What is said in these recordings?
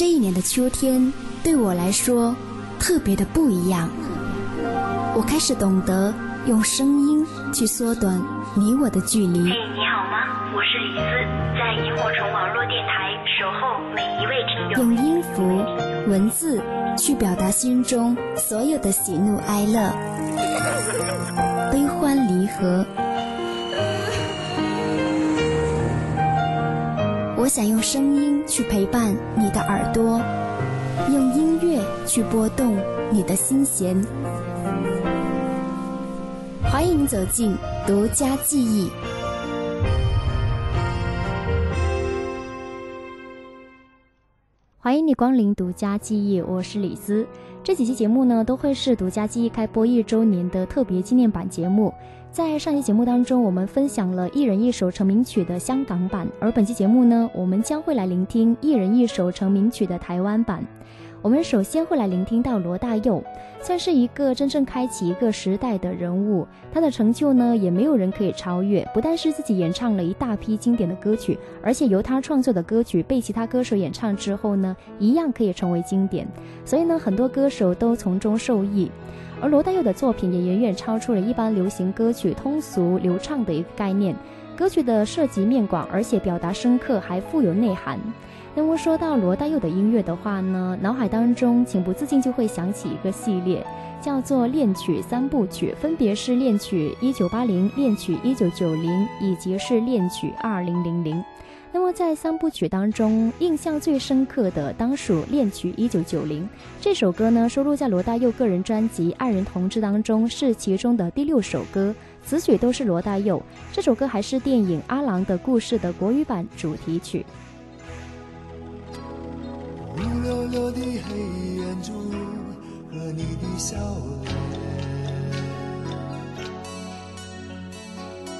这一年的秋天对我来说特别的不一样。我开始懂得用声音去缩短你我的距离。嘿，你好吗？我是李斯，在萤火虫网络电台守候每一位听众。用音符、文字去表达心中所有的喜怒哀乐、悲欢离合。我想用声音去陪伴你的耳朵，用音乐去拨动你的心弦。欢迎走进独家记忆，欢迎你光临独家记忆，我是李斯。这几期节目呢，都会是独家记忆开播一周年的特别纪念版节目。在上期节目当中，我们分享了一人一首成名曲的香港版，而本期节目呢，我们将会来聆听一人一首成名曲的台湾版。我们首先会来聆听到罗大佑，算是一个真正开启一个时代的人物。他的成就呢，也没有人可以超越。不但是自己演唱了一大批经典的歌曲，而且由他创作的歌曲被其他歌手演唱之后呢，一样可以成为经典。所以呢，很多歌手都从中受益。而罗大佑的作品也远远超出了一般流行歌曲通俗流畅的一个概念，歌曲的涉及面广，而且表达深刻，还富有内涵。那么说到罗大佑的音乐的话呢，脑海当中情不自禁就会想起一个系列，叫做恋曲三部曲，分别是恋曲一九八零、恋曲一九九零，以及是恋曲二零零零。那么在三部曲当中，印象最深刻的当属《恋曲一九九零》这首歌呢，收录在罗大佑个人专辑《爱人同志》当中，是其中的第六首歌，词曲都是罗大佑。这首歌还是电影《阿郎的故事》的国语版主题曲。乌溜溜的黑眼珠和你的笑脸，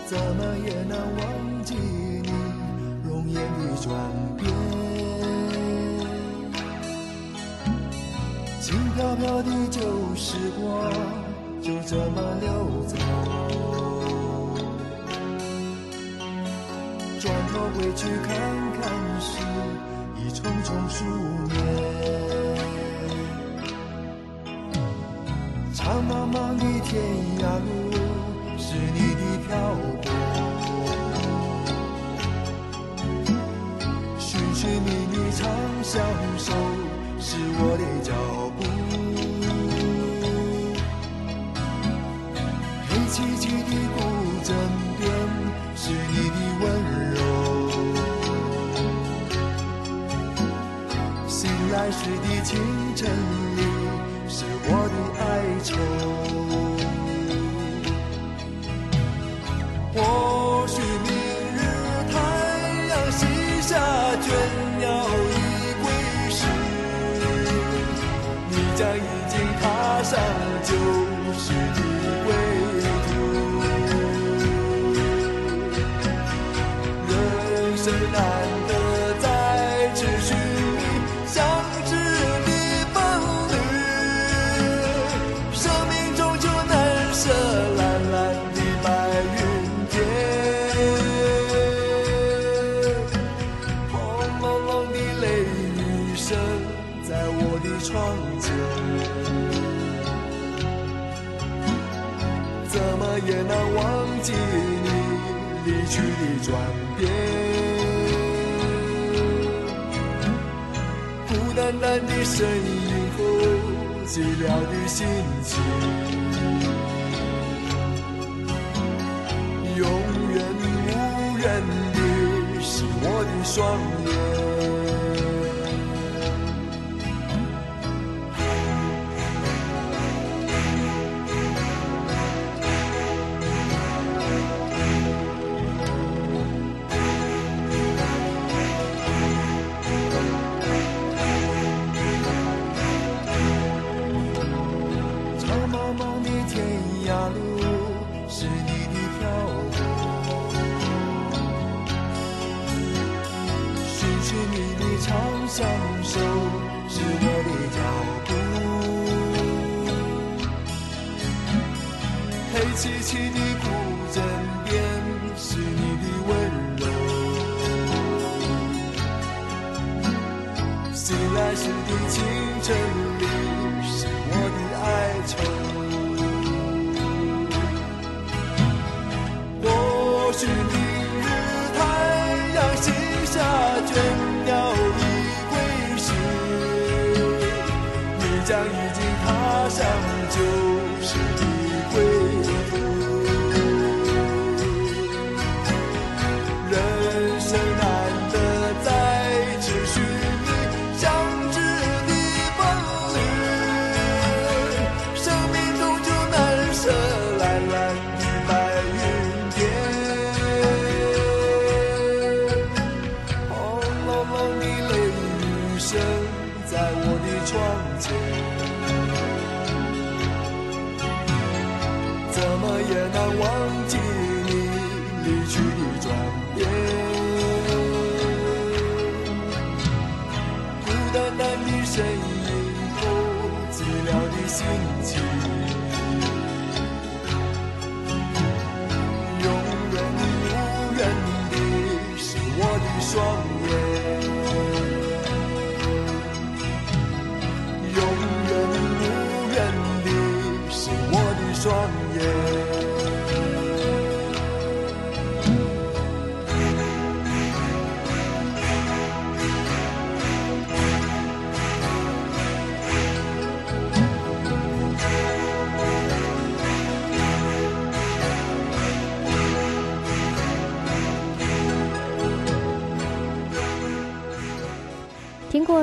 怎么也难忘记你。容颜的转变，轻飘飘的旧时光就这么溜走。转头回去看看时，匆匆数年。长茫茫的天涯路，是你的漂泊。寻寻觅觅长相守，是我的脚步。时的清晨里，是我的哀愁。记你离去的转变。孤单单的身影和寂寥的心情，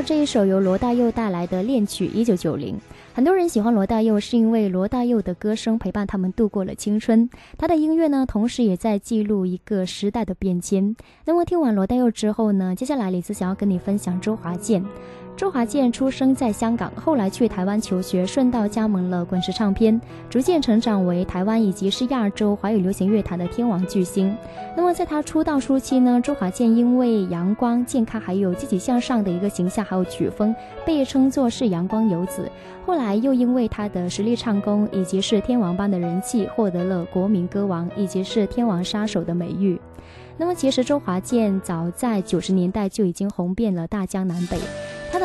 这一首由罗大佑带来的恋曲《一九九零》，很多人喜欢罗大佑，是因为罗大佑的歌声陪伴他们度过了青春。他的音乐呢，同时也在记录一个时代的变迁。那么听完罗大佑之后呢，接下来李子想要跟你分享周华健。周华健出生在香港，后来去台湾求学，顺道加盟了滚石唱片，逐渐成长为台湾以及是亚洲华语流行乐坛的天王巨星。那么在他出道初期呢，周华健因为阳光、健康还有积极向上的一个形象还有曲风，被称作是阳光游子。后来又因为他的实力唱功以及是天王般的人气，获得了国民歌王以及是天王杀手的美誉。那么其实周华健早在九十年代就已经红遍了大江南北。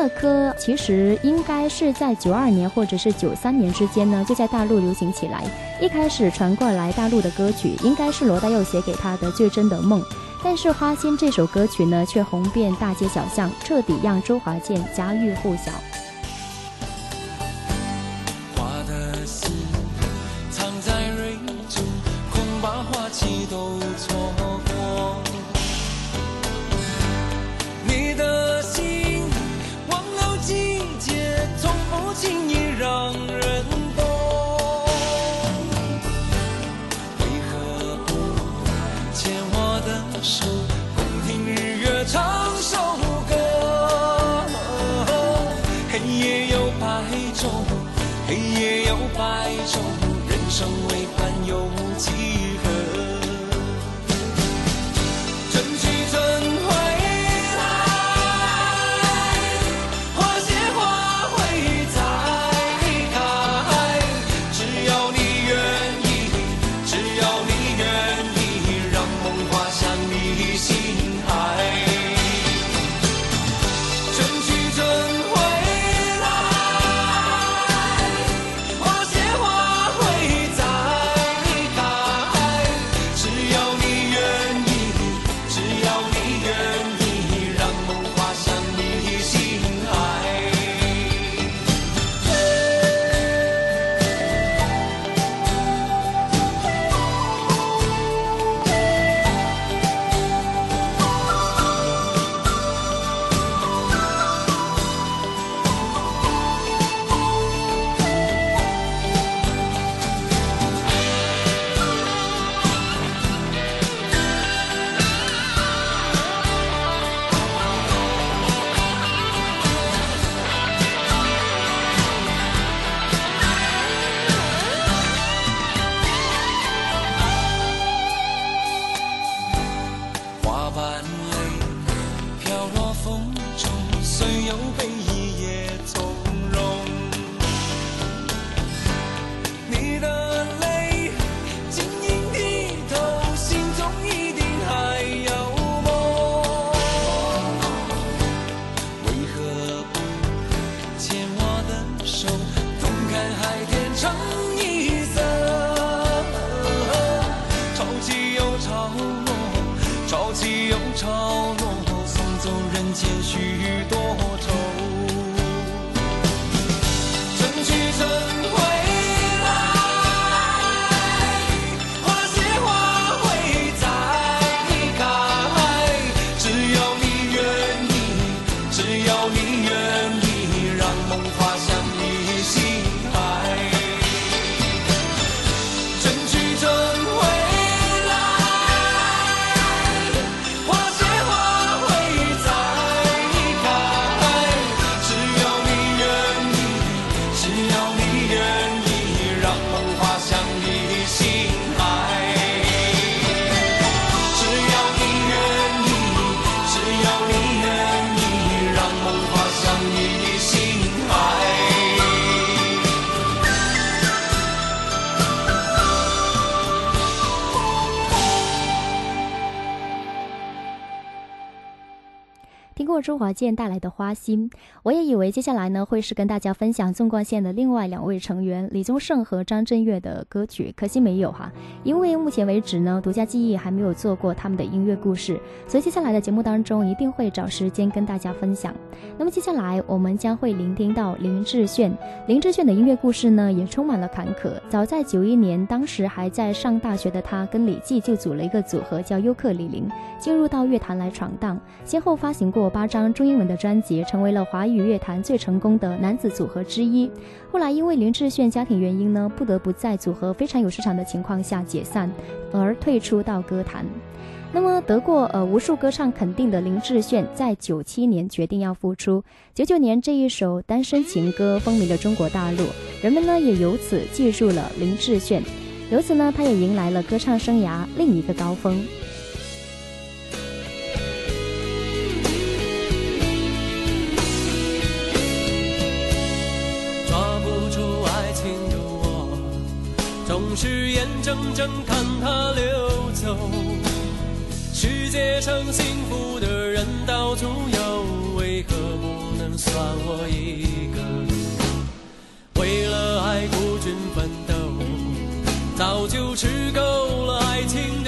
这歌其实应该是在九二年或者是九三年之间呢，就在大陆流行起来。一开始传过来大陆的歌曲，应该是罗大佑写给他的《最真的梦》，但是《花心》这首歌曲呢，却红遍大街小巷，彻底让周华健家喻户晓。花的心藏在蕊中，恐把花期都错周华健带来的《花心》，我也以为接下来呢会是跟大家分享纵贯线的另外两位成员李宗盛和张震岳的歌曲，可惜没有哈，因为目前为止呢，独家记忆还没有做过他们的音乐故事，所以接下来的节目当中一定会找时间跟大家分享。那么接下来我们将会聆听到林志炫，林志炫的音乐故事呢也充满了坎坷。早在九一年，当时还在上大学的他跟李记就组了一个组合叫优客李林，进入到乐坛来闯荡，先后发行过八张中英文的专辑，成为了华语乐坛最成功的男子组合之一。后来因为林志炫家庭原因呢，不得不在组合非常有市场的情况下解散，而退出到歌坛。那么得过呃无数歌唱肯定的林志炫，在九七年决定要复出。九九年这一首单身情歌风靡了中国大陆，人们呢也由此记住了林志炫，由此呢他也迎来了歌唱生涯另一个高峰。总是眼睁睁看它流走。世界上幸福的人到处有，为何不能算我一个？为了爱孤军奋斗，早就吃够了爱情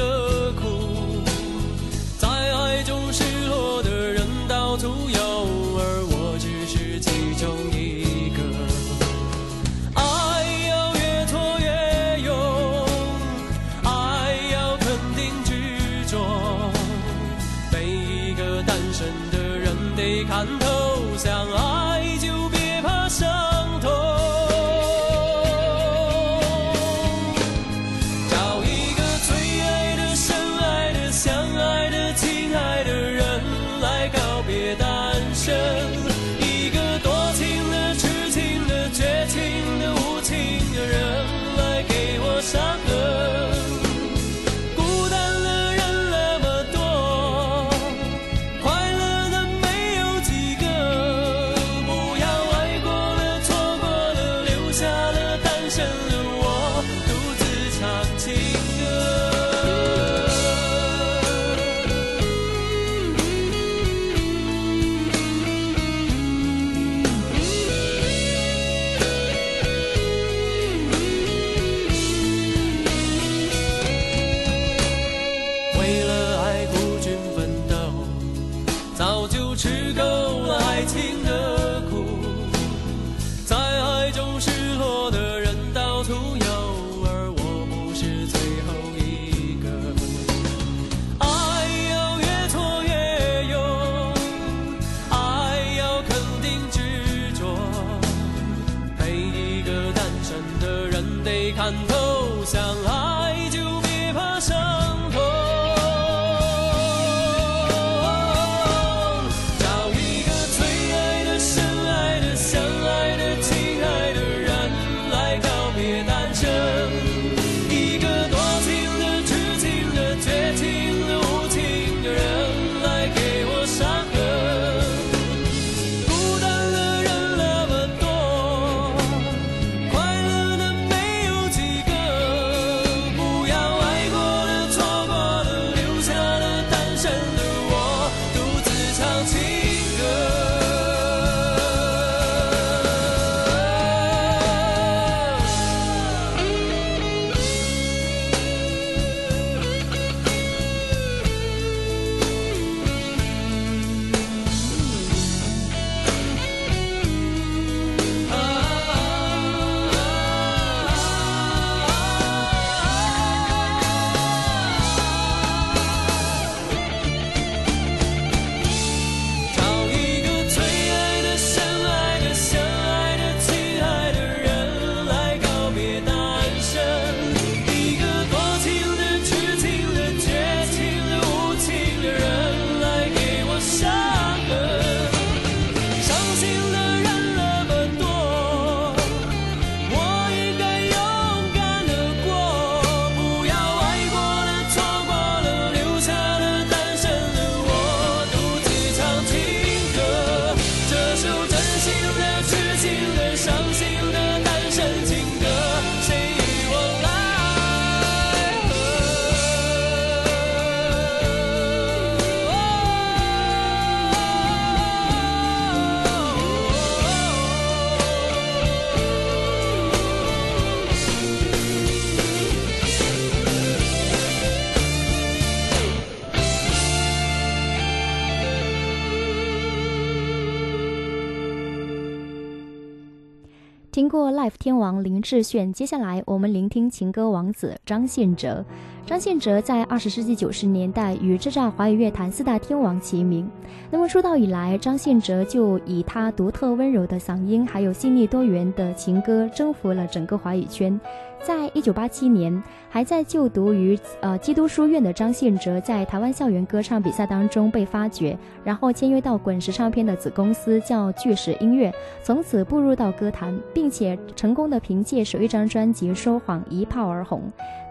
听过 Life 天王林志炫，接下来我们聆听情歌王子张信哲。张信哲在二十世纪九十年代与叱咤华语乐坛四大天王齐名。那么出道以来，张信哲就以他独特温柔的嗓音，还有细腻多元的情歌，征服了整个华语圈。在一九八七年，还在就读于呃基督书院的张信哲，在台湾校园歌唱比赛当中被发掘，然后签约到滚石唱片的子公司叫巨石音乐，从此步入到歌坛，并且成功的凭借首一张专辑《说谎》一炮而红。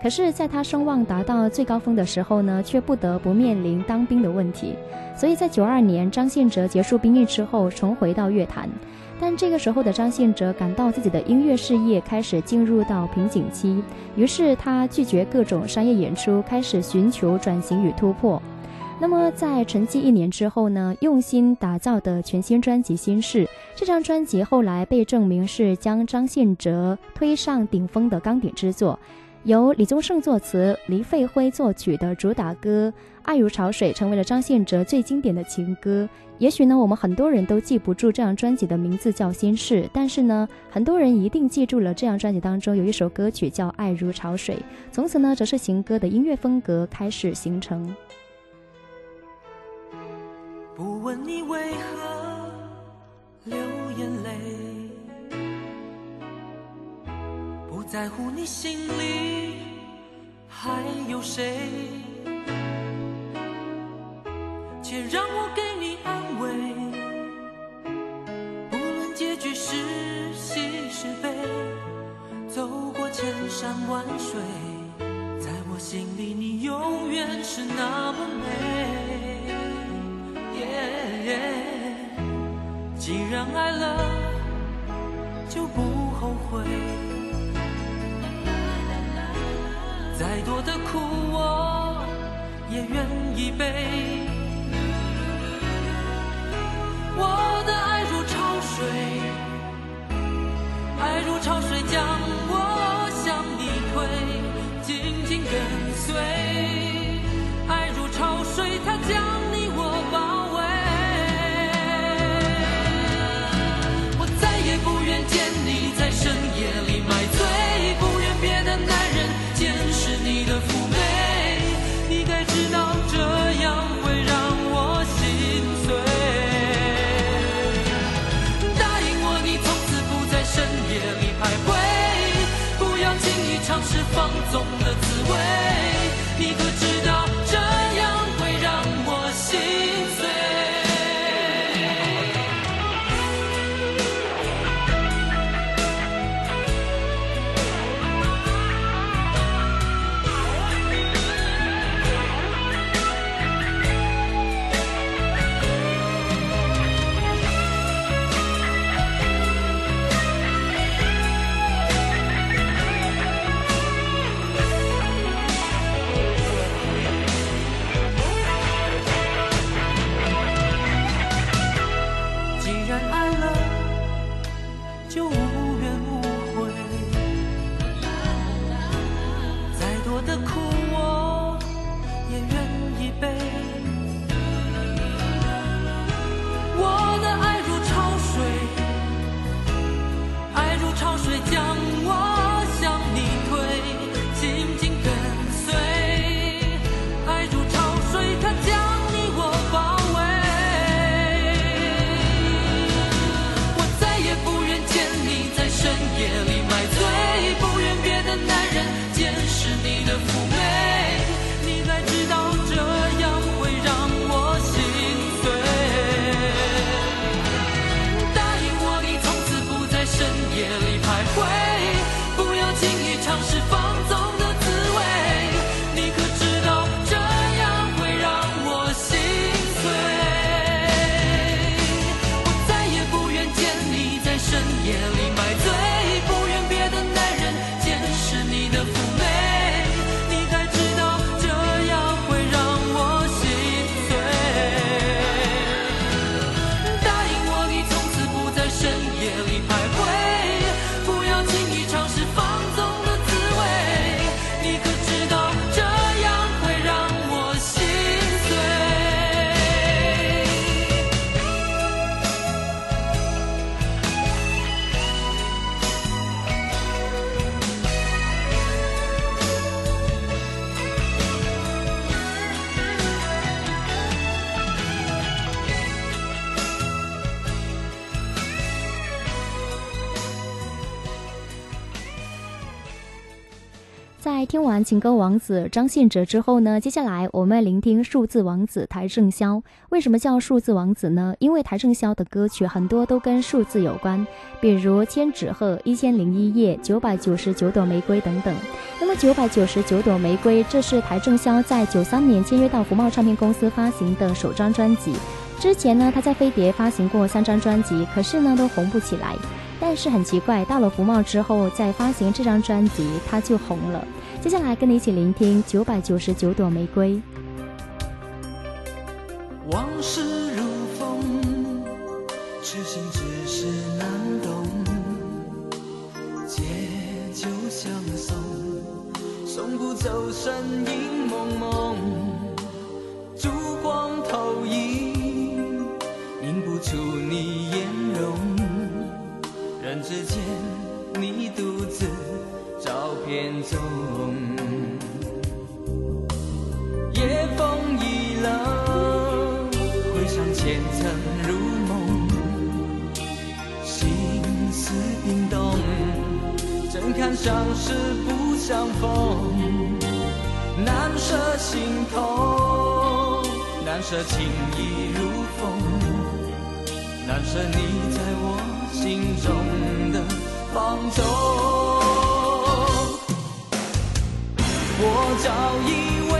可是，在他声望达到最高峰的时候呢，却不得不面临当兵的问题。所以在九二年，张信哲结束兵役之后，重回到乐坛。但这个时候的张信哲感到自己的音乐事业开始进入到瓶颈期，于是他拒绝各种商业演出，开始寻求转型与突破。那么在沉寂一年之后呢，用心打造的全新专辑《心事》这张专辑后来被证明是将张信哲推上顶峰的钢点之作。由李宗盛作词、黎费辉作曲的主打歌《爱如潮水》成为了张信哲最经典的情歌。也许呢，我们很多人都记不住这张专辑的名字叫《心事》，但是呢，很多人一定记住了这张专辑当中有一首歌曲叫《爱如潮水》。从此呢，则是情歌的音乐风格开始形成。不问你为何在乎你心里还有谁，且让我给你安慰。不论结局是喜是悲，走过千山万水，在我心里你永远是那么美。耶既然爱了，就不后悔。再多的苦我也愿意背。我的爱如潮水，爱如潮水将我向你推，紧紧跟随。是放纵的滋味。你可知在听完情歌王子张信哲之后呢，接下来我们聆听数字王子邰正宵。为什么叫数字王子呢？因为邰正宵的歌曲很多都跟数字有关，比如《千纸鹤》《一千零一夜》《九百九十九朵玫瑰》等等。那么《九百九十九朵玫瑰》这是邰正宵在九三年签约到福茂唱片公司发行的首张专辑。之前呢，他在飞碟发行过三张专辑，可是呢都红不起来。但是很奇怪，到了福茂之后，在发行这张专辑，他就红了。接下来跟你一起聆听《九百九十九朵玫瑰》。往事如风，痴心只是难懂。借酒相送，送不走身影蒙蒙。之间，你独自照片中。夜风已冷，回想前尘如梦，心思冰冻，怎堪相识不相逢？难舍心痛，难舍情意如风，难舍你在我心中的放纵。我早已为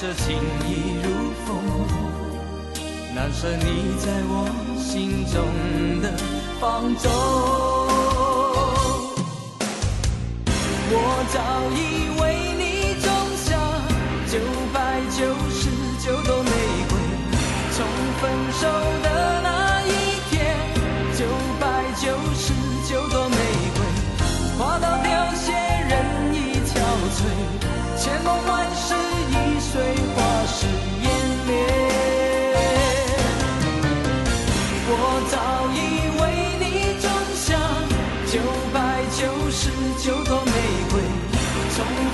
舍情意如风，难舍你在我心中的放纵。我早已为你种下九百九十九朵玫瑰，从分手的那一天，九百九十九朵玫瑰，花到凋谢，人已憔悴，千梦万世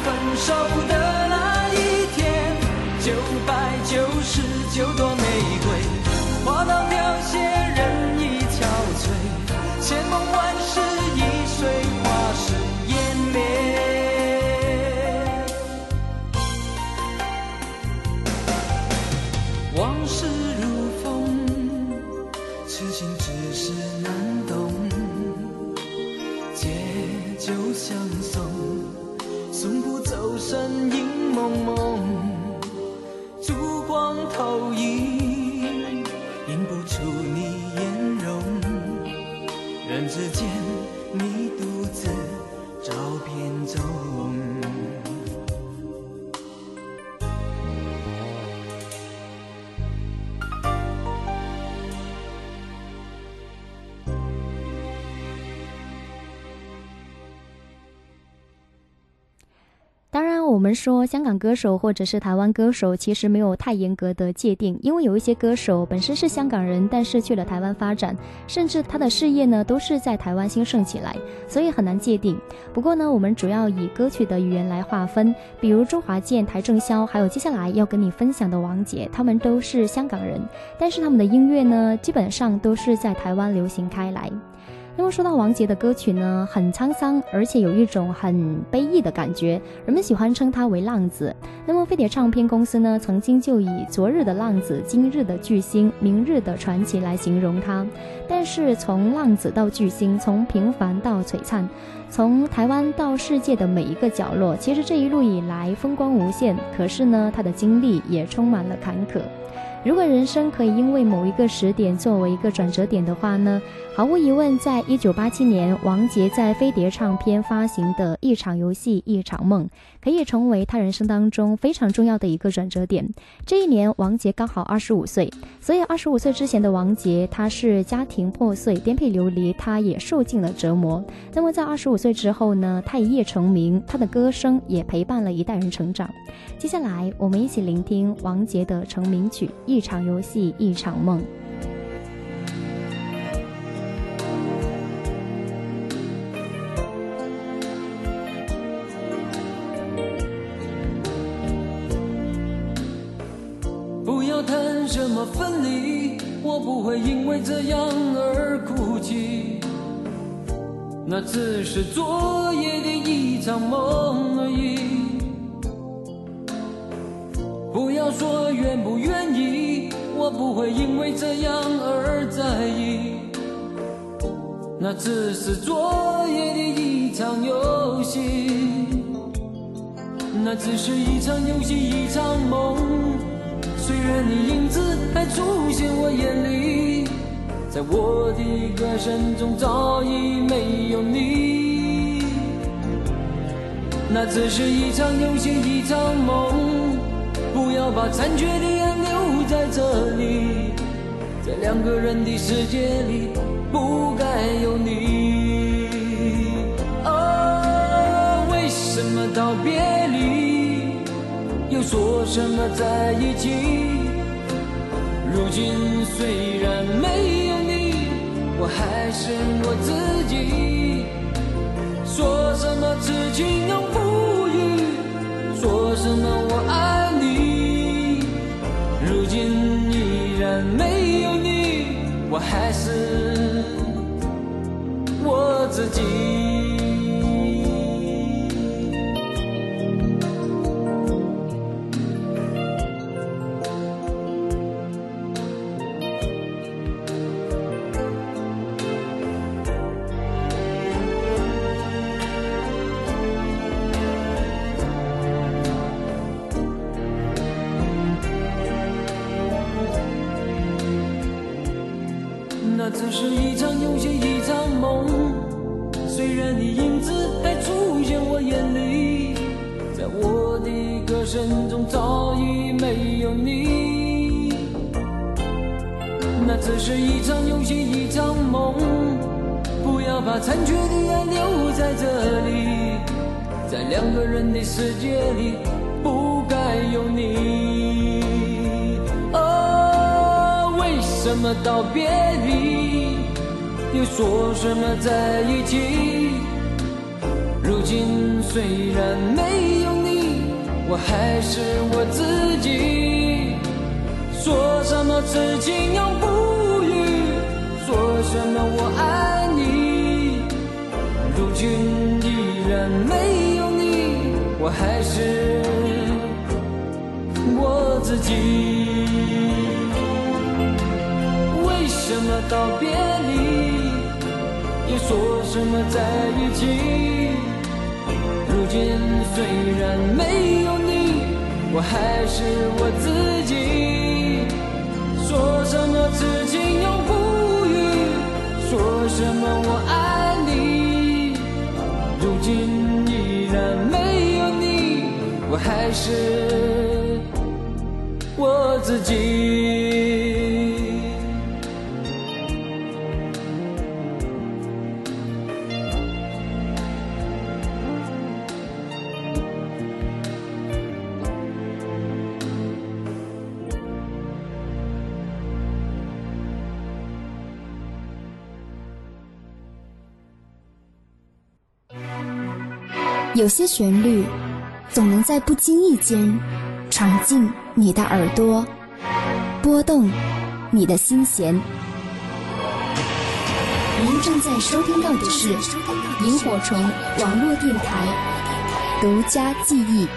分手的我们说香港歌手或者是台湾歌手，其实没有太严格的界定，因为有一些歌手本身是香港人，但是去了台湾发展，甚至他的事业呢都是在台湾兴盛起来，所以很难界定。不过呢，我们主要以歌曲的语言来划分，比如周华健、邰正宵，还有接下来要跟你分享的王杰，他们都是香港人，但是他们的音乐呢，基本上都是在台湾流行开来。那么说到王杰的歌曲呢，很沧桑，而且有一种很悲意的感觉，人们喜欢称他为浪子。那么飞碟唱片公司呢，曾经就以昨日的浪子、今日的巨星、明日的传奇来形容他。但是从浪子到巨星，从平凡到璀璨，从台湾到世界的每一个角落，其实这一路以来风光无限。可是呢，他的经历也充满了坎坷。如果人生可以因为某一个时点作为一个转折点的话呢，毫无疑问，在一九八七年，王杰在飞碟唱片发行的一场游戏一场梦，可以成为他人生当中非常重要的一个转折点。这一年，王杰刚好二十五岁，所以二十五岁之前的王杰，他是家庭破碎、颠沛流离，他也受尽了折磨。那么在二十五岁之后呢，他一夜成名，他的歌声也陪伴了一代人成长。接下来，我们一起聆听王杰的成名曲。一场游戏，一场梦。因为这样而哭泣。那只是昨夜的一场梦而已。不要说愿不愿意，我不会因为这样而在意。那只是昨夜的一场游戏，那只是一场游戏，一场梦。虽然你影子还出现我眼里，在我的歌声中早已没有你。那只是一场游戏，一场梦。不要把残缺的爱留在这里，在两个人的世界里，不该有你。哦，为什么道别离，说什么在一起？如今虽然没有你，我还是我自己。说什么痴情永不渝，说什么我爱为什么我爱你。如今依然没有你，我还是我自己。有些旋律，总能在不经意间闯进你的耳朵，拨动你的心弦。您正在收听到的是萤火虫网络电台独家记忆。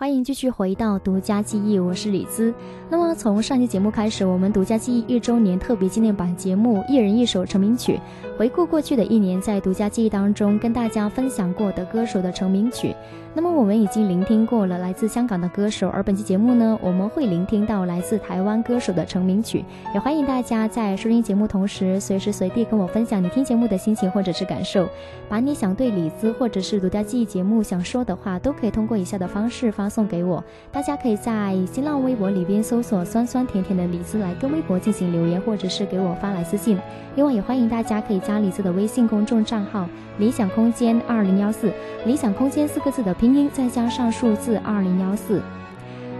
欢迎继续回到独家记忆，我是李兹。那么从上期节目开始，我们独家记忆一周年特别纪念版节目《一人一首成名曲》，回顾过去的一年在独家记忆当中跟大家分享过的歌手的成名曲。那么我们已经聆听过了来自香港的歌手，而本期节目呢，我们会聆听到来自台湾歌手的成名曲。也欢迎大家在收听节目同时，随时随地跟我分享你听节目的心情或者是感受，把你想对李子或者是独家记忆节目想说的话，都可以通过以下的方式发送给我。大家可以在新浪微博里边搜索“酸酸甜甜的李子”来跟微博进行留言，或者是给我发来私信。另外，也欢迎大家可以加李子的微信公众账号“理想空间二零幺四”，理想空间四个字的。拼音再加上数字二零幺四。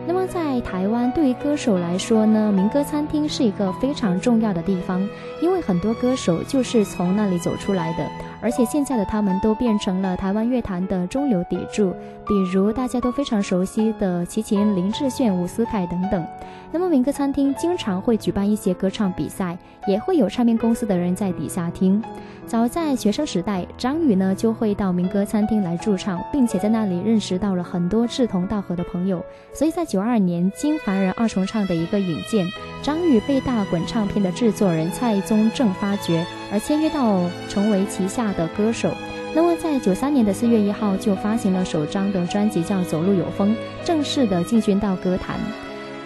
那么在台湾，对于歌手来说呢，民歌餐厅是一个非常重要的地方，因为很多歌手就是从那里走出来的。而且现在的他们都变成了台湾乐坛的中流砥柱，比如大家都非常熟悉的齐秦、林志炫、伍思凯等等。那么民歌餐厅经常会举办一些歌唱比赛，也会有唱片公司的人在底下听。早在学生时代，张宇呢就会到民歌餐厅来驻唱，并且在那里认识到了很多志同道合的朋友。所以在九二年金凡人二重唱的一个引荐，张宇被大滚唱片的制作人蔡宗正发掘，而签约到成为旗下的歌手。那么在九三年的四月一号就发行了首张的专辑，叫《走路有风》，正式的进军到歌坛。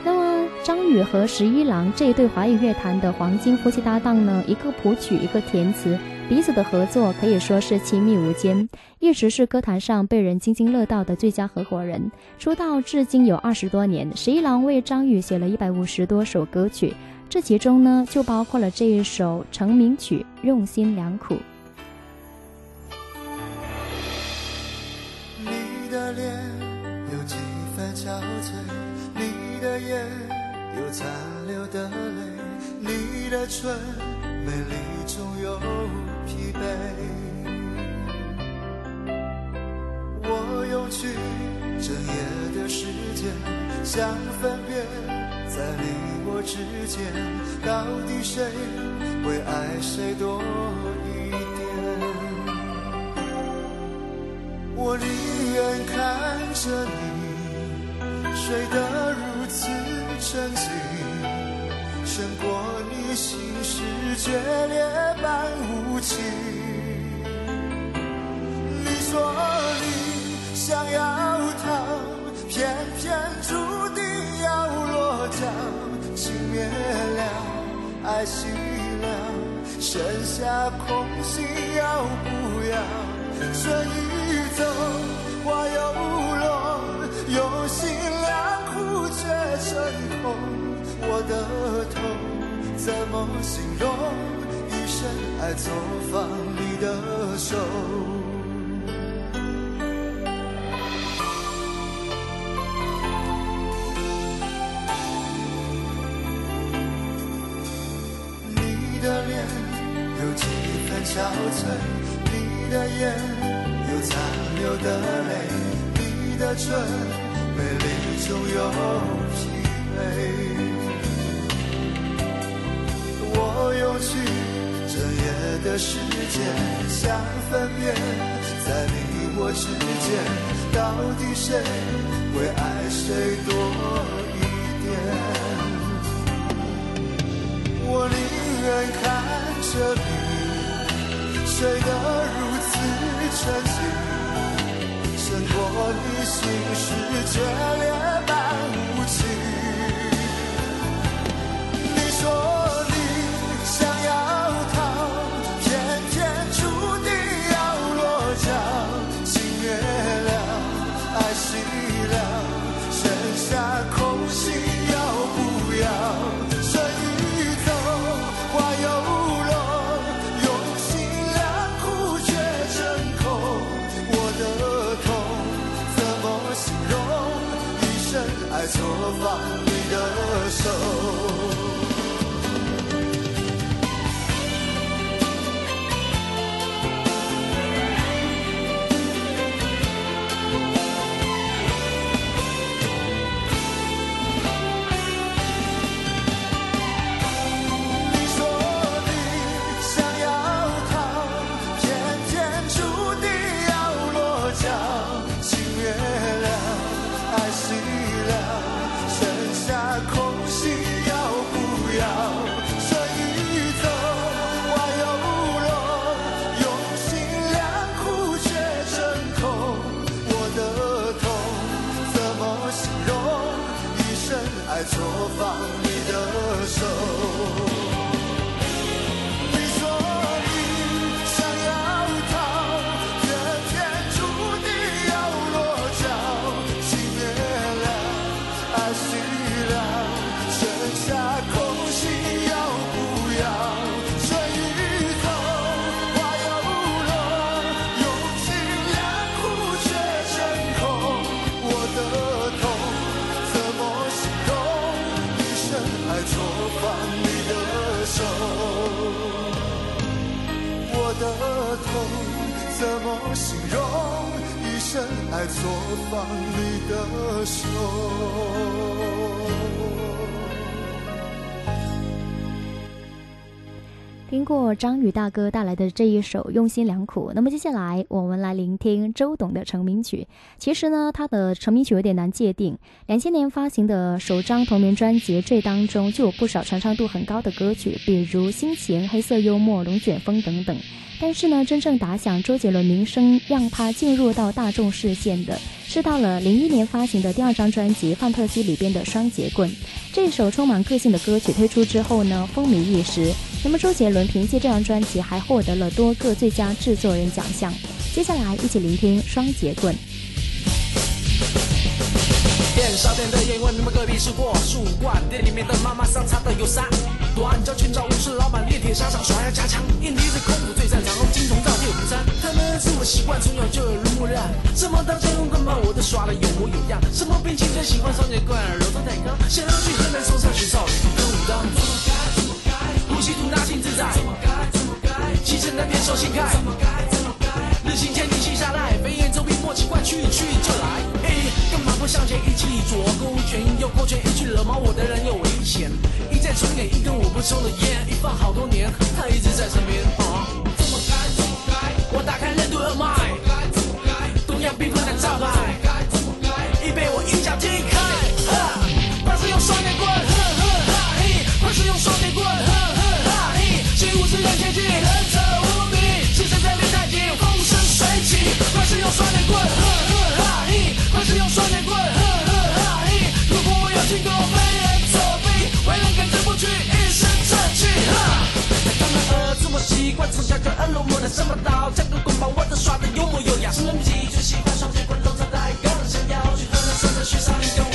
那么张宇和十一郎这一对华语乐坛的黄金夫妻搭档呢，一个谱曲，一个填词，彼此的合作可以说是亲密无间，一直是歌坛上被人津津乐道的最佳合伙人。出道至今有二十多年，十一郎为张宇写了一百五十多首歌曲，这其中呢就包括了这一首成名曲《用心良苦》。你的脸有几分憔悴，你的眼。有残留的泪，你的唇美丽中有疲惫。我用去整夜的时间，想分辨，在你我之间，到底谁会爱谁多一点？我宁愿看着你睡得如此。沉静胜过你心事决裂情。你说你想要逃，偏偏注定要落脚。情灭了，爱熄了，剩下空心要不要？春已走，花又落，用心良苦却成空。我的痛怎么形容？一生爱错放你的手。你的脸有几分憔悴，你的眼有残留的泪，你的唇美丽中有疲惫我用去的时间，想分辨，在你我之间，到底谁会爱谁多一点？我宁愿看着你睡得如此沉静，胜过你心事决裂张宇大哥带来的这一首《用心良苦》，那么接下来我们来聆听周董的成名曲。其实呢，他的成名曲有点难界定。两千年发行的首张同名专辑《这》当中，就有不少传唱度很高的歌曲，比如《心情》《黑色幽默》《龙卷风》等等。但是呢，真正打响周杰伦名声，让他进入到大众视线的，是到了零一年发行的第二张专辑《范特西》里边的《双节棍》。这首充满个性的歌曲推出之后呢，风靡一时。那么周杰伦凭借这张专辑还获得了多个最佳制作人奖项。接下来一起聆听《双节棍》。店小店的烟问你们隔壁是过树冠，店里面的妈妈桑擦的有三短脚拳脚武士老板练铁沙场耍要加强，印尼的功夫最擅长，金铜造就不山。他们是我习惯，从小就耳濡目染。什么当真棍棒我都耍的有模有样，什么兵器最喜欢双节棍，柔中带刚，想要去河南嵩山学少林跟武当。怎么该怎么该，呼吸吐纳心自在。怎么该怎么该，气沉丹田手心开。怎么该怎么该，日行千里心下来，飞檐走壁莫奇怪，去去就来。嘿，干嘛不向前一起左勾拳右勾拳，一句惹毛我的人有危险。一再重演一根我不抽的烟，一放好多年，他一直在身边。啊，我打开任督二脉。东阳冰棍的招牌。已被我，一习惯从小就耳濡目染，什么刀这个棍棒我都耍得有模有样，是人笔最喜欢双截棍，龙藏带，更想要去河南山上学少林跟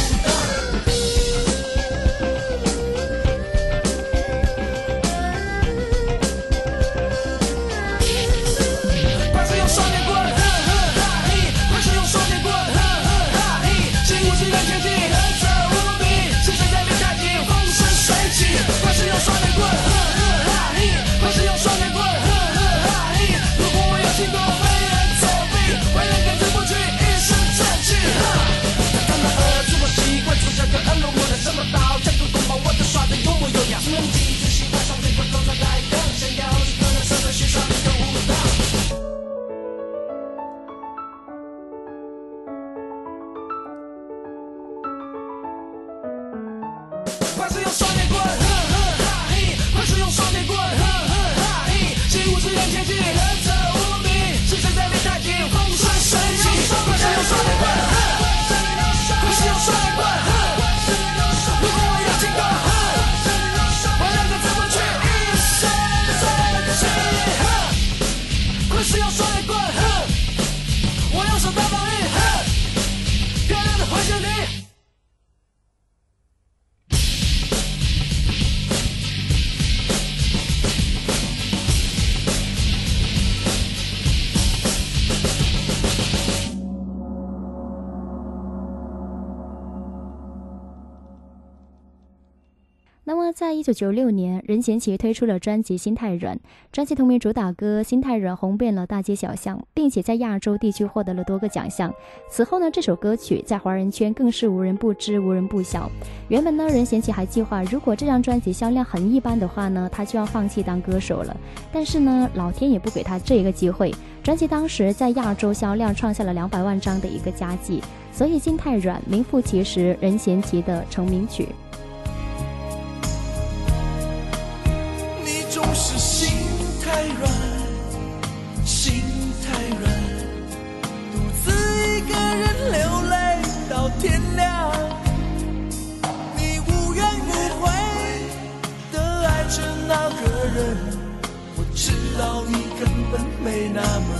九九六年，任贤齐推出了专辑《心太软》，专辑同名主打歌《心太软》红遍了大街小巷，并且在亚洲地区获得了多个奖项。此后呢，这首歌曲在华人圈更是无人不知、无人不晓。原本呢，任贤齐还计划，如果这张专辑销量很一般的话呢，他就要放弃当歌手了。但是呢，老天也不给他这一个机会，专辑当时在亚洲销量创下了两百万张的一个佳绩，所以《心太软》名副其实任贤齐的成名曲。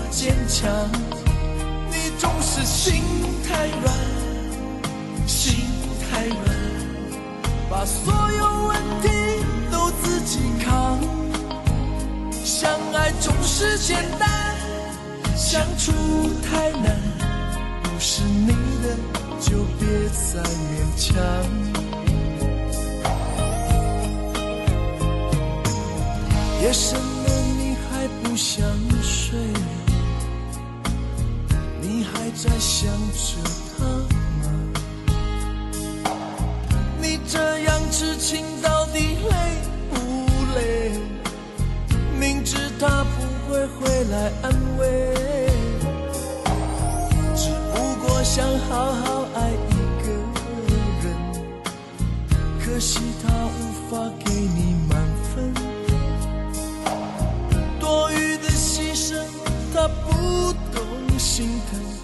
坚强。你总是心太软，心太软，把所有问题都自己扛。相爱总是简单，相处太难。不是你的就别再勉强。夜深了，你还不想在想着他吗？你这样痴情到底累不累？明知他不会回来安慰，只不过想好好爱一个人，可惜他无法给你满分。多余的牺牲，他不懂心疼。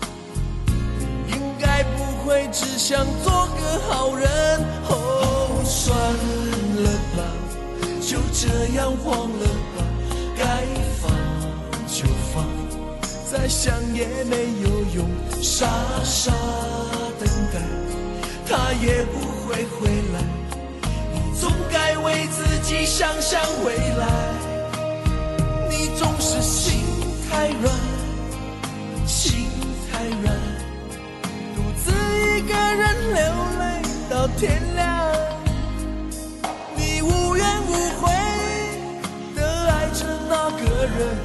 你应该不会只想做个好人。哦，算了吧，就这样忘了吧，该放就放，再想也没有用，傻傻等待，他也不会回来。你总该为自己想想未来。你总是心太软，到天亮。你无怨无悔的爱着那个人，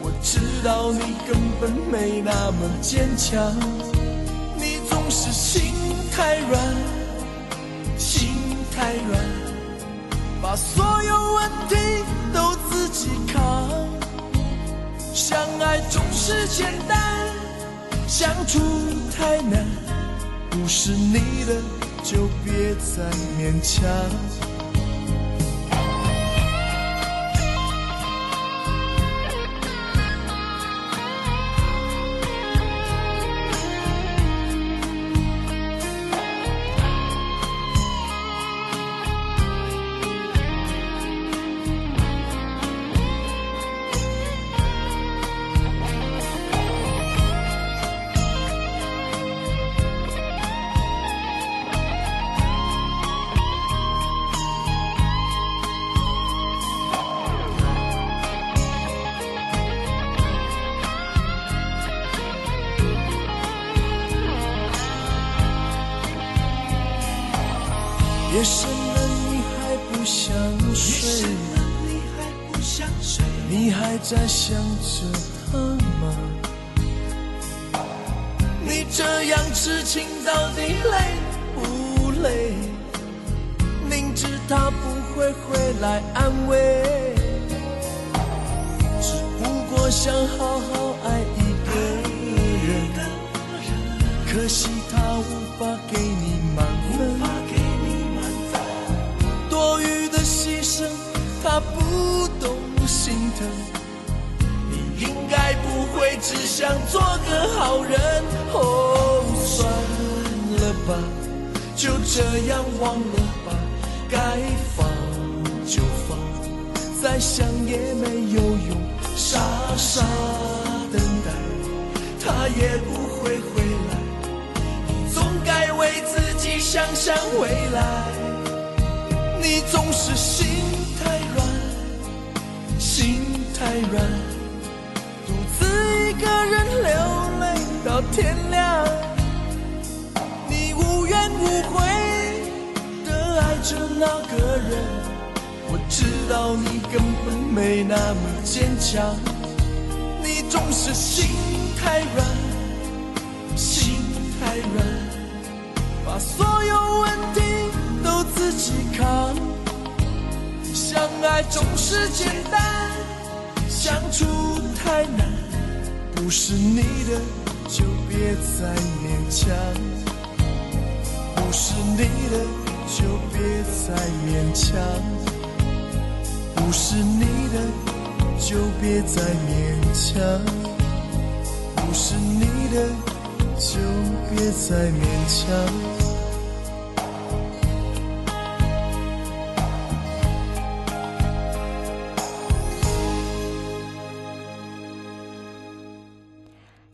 我知道你根本没那么坚强。你总是心太软，心太软。把所有问题都自己扛。相爱总是简单，相处太难。不是你的就别再勉强。这样痴情到底累不累？明知他不会回来安慰，只不过想好好爱一个人，可惜他无法给你满分。多余的牺牲，他不懂心疼。应该不会只想做个好人。哦，算了吧，就这样忘了吧，该放就放，再想也没有用，傻傻等待，他也不会回来。你总该为自己想想未来。你总是心太软，心太软，一个人流泪到天亮。你无怨无悔的爱着那个人，我知道你根本没那么坚强。你总是心太软，心太软，把所有问题都自己扛。相爱总是简单，相处太难。不是你的就别再勉强，不是你的就别再勉强，不是你的就别再勉强，不是你的就别再勉强。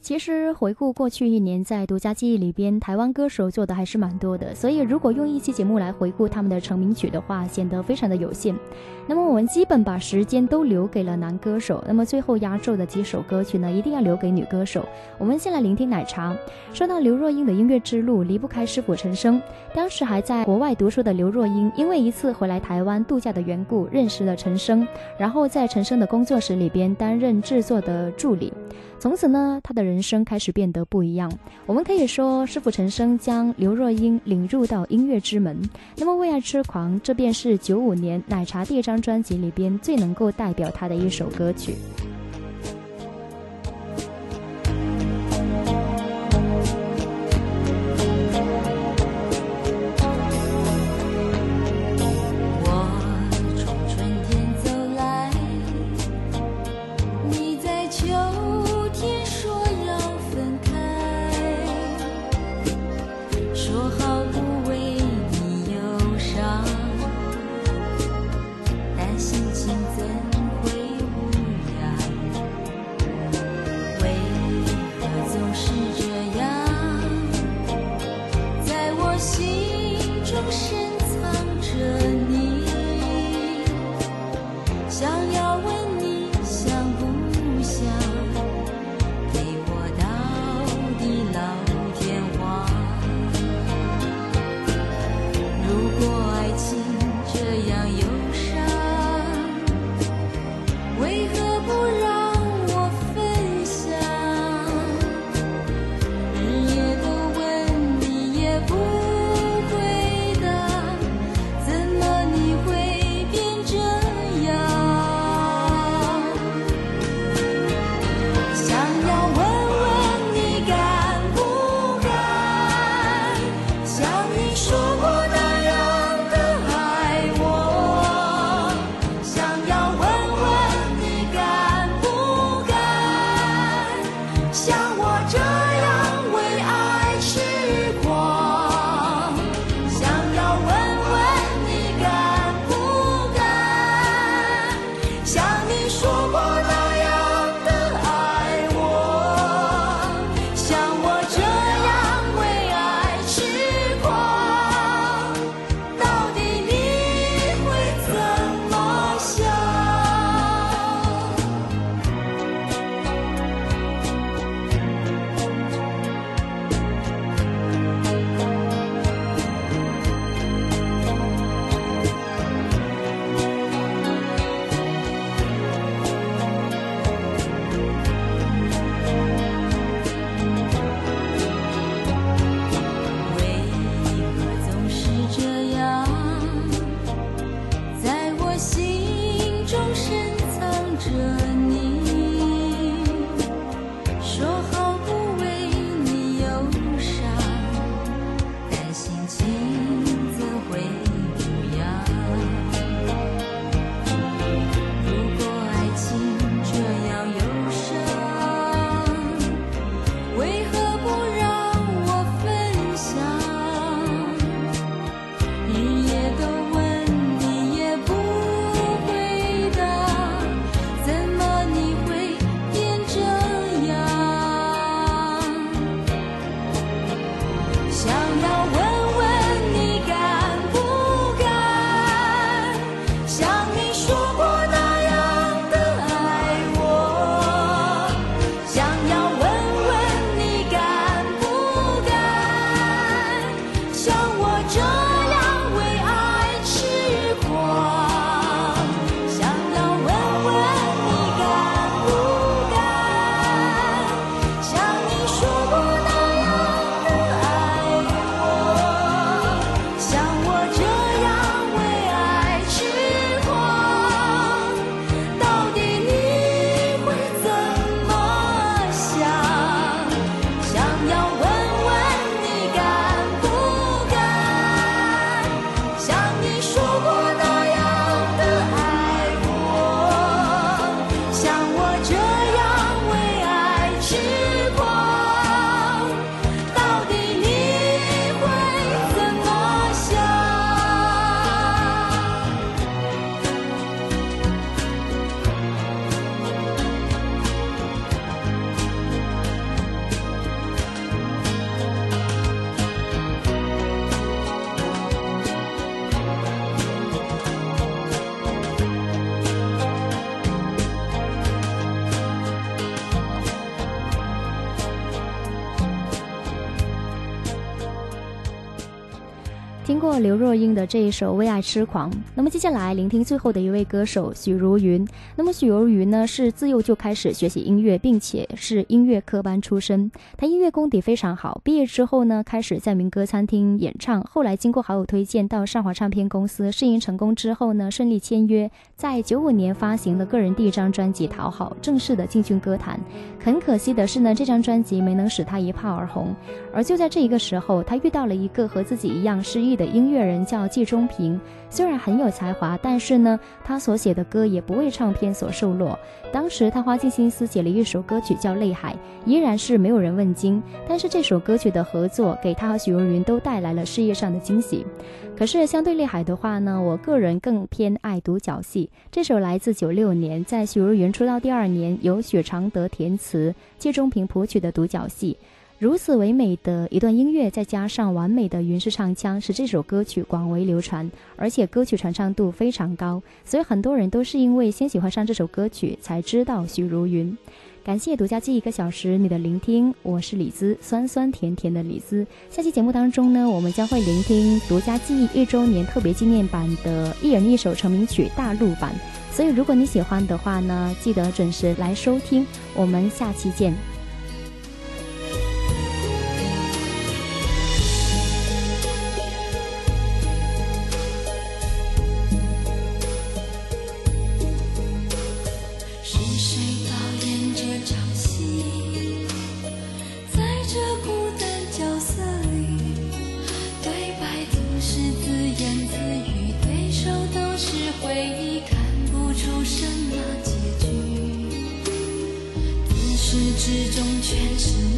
其实回顾过去一年，在独家记忆里边，台湾歌手做的还是蛮多的。所以如果用一期节目来回顾他们的成名曲的话，显得非常的有限。那么我们基本把时间都留给了男歌手，那么最后压轴的几首歌曲呢，一定要留给女歌手。我们先来聆听奶茶。说到刘若英的音乐之路，离不开师傅陈升。当时还在国外读书的刘若英，因为一次回来台湾度假的缘故，认识了陈升，然后在陈升的工作室里边担任制作的助理。从此呢，他的人人生开始变得不一样。我们可以说，师傅陈升将刘若英领入到音乐之门。那么，《为爱痴狂》这便是九五年奶茶第一张专辑里边最能够代表他的一首歌曲。听过刘若英的这一首《为爱痴狂》，那么接下来聆听最后的一位歌手许茹芸。那么许茹芸呢是自幼就开始学习音乐，并且是音乐科班出身。她音乐功底非常好，毕业之后呢开始在民歌餐厅演唱，后来经过好友推荐到上华唱片公司试音成功之后呢顺利签约，在九五年发行了个人第一张专辑《讨好》，正式的进军歌坛。很可惜的是呢这张专辑没能使她一炮而红。而就在这一个时候，他遇到了一个和自己一样失意。的音乐人叫季中平，虽然很有才华，但是呢，他所写的歌也不为唱片所受落。当时他花尽心思写了一首歌曲叫《泪海》，依然是没有人问津。但是这首歌曲的合作给他和许茹芸都带来了事业上的惊喜。可是相对《泪海》的话呢，我个人更偏爱独角戏。这首来自九六年，在许茹芸出道第二年，由许常德填词，季中平谱曲的独角戏。如此唯美的一段音乐，再加上完美的云式唱腔，使这首歌曲广为流传，而且歌曲传唱度非常高，所以很多人都是因为先喜欢上这首歌曲，才知道许茹芸。感谢独家记忆一个小时你的聆听，我是李子，酸酸甜甜的李子。下期节目当中呢，我们将会聆听独家记忆一周年特别纪念版的一人一首成名曲大陆版，所以如果你喜欢的话呢，记得准时来收听，我们下期见。始终全是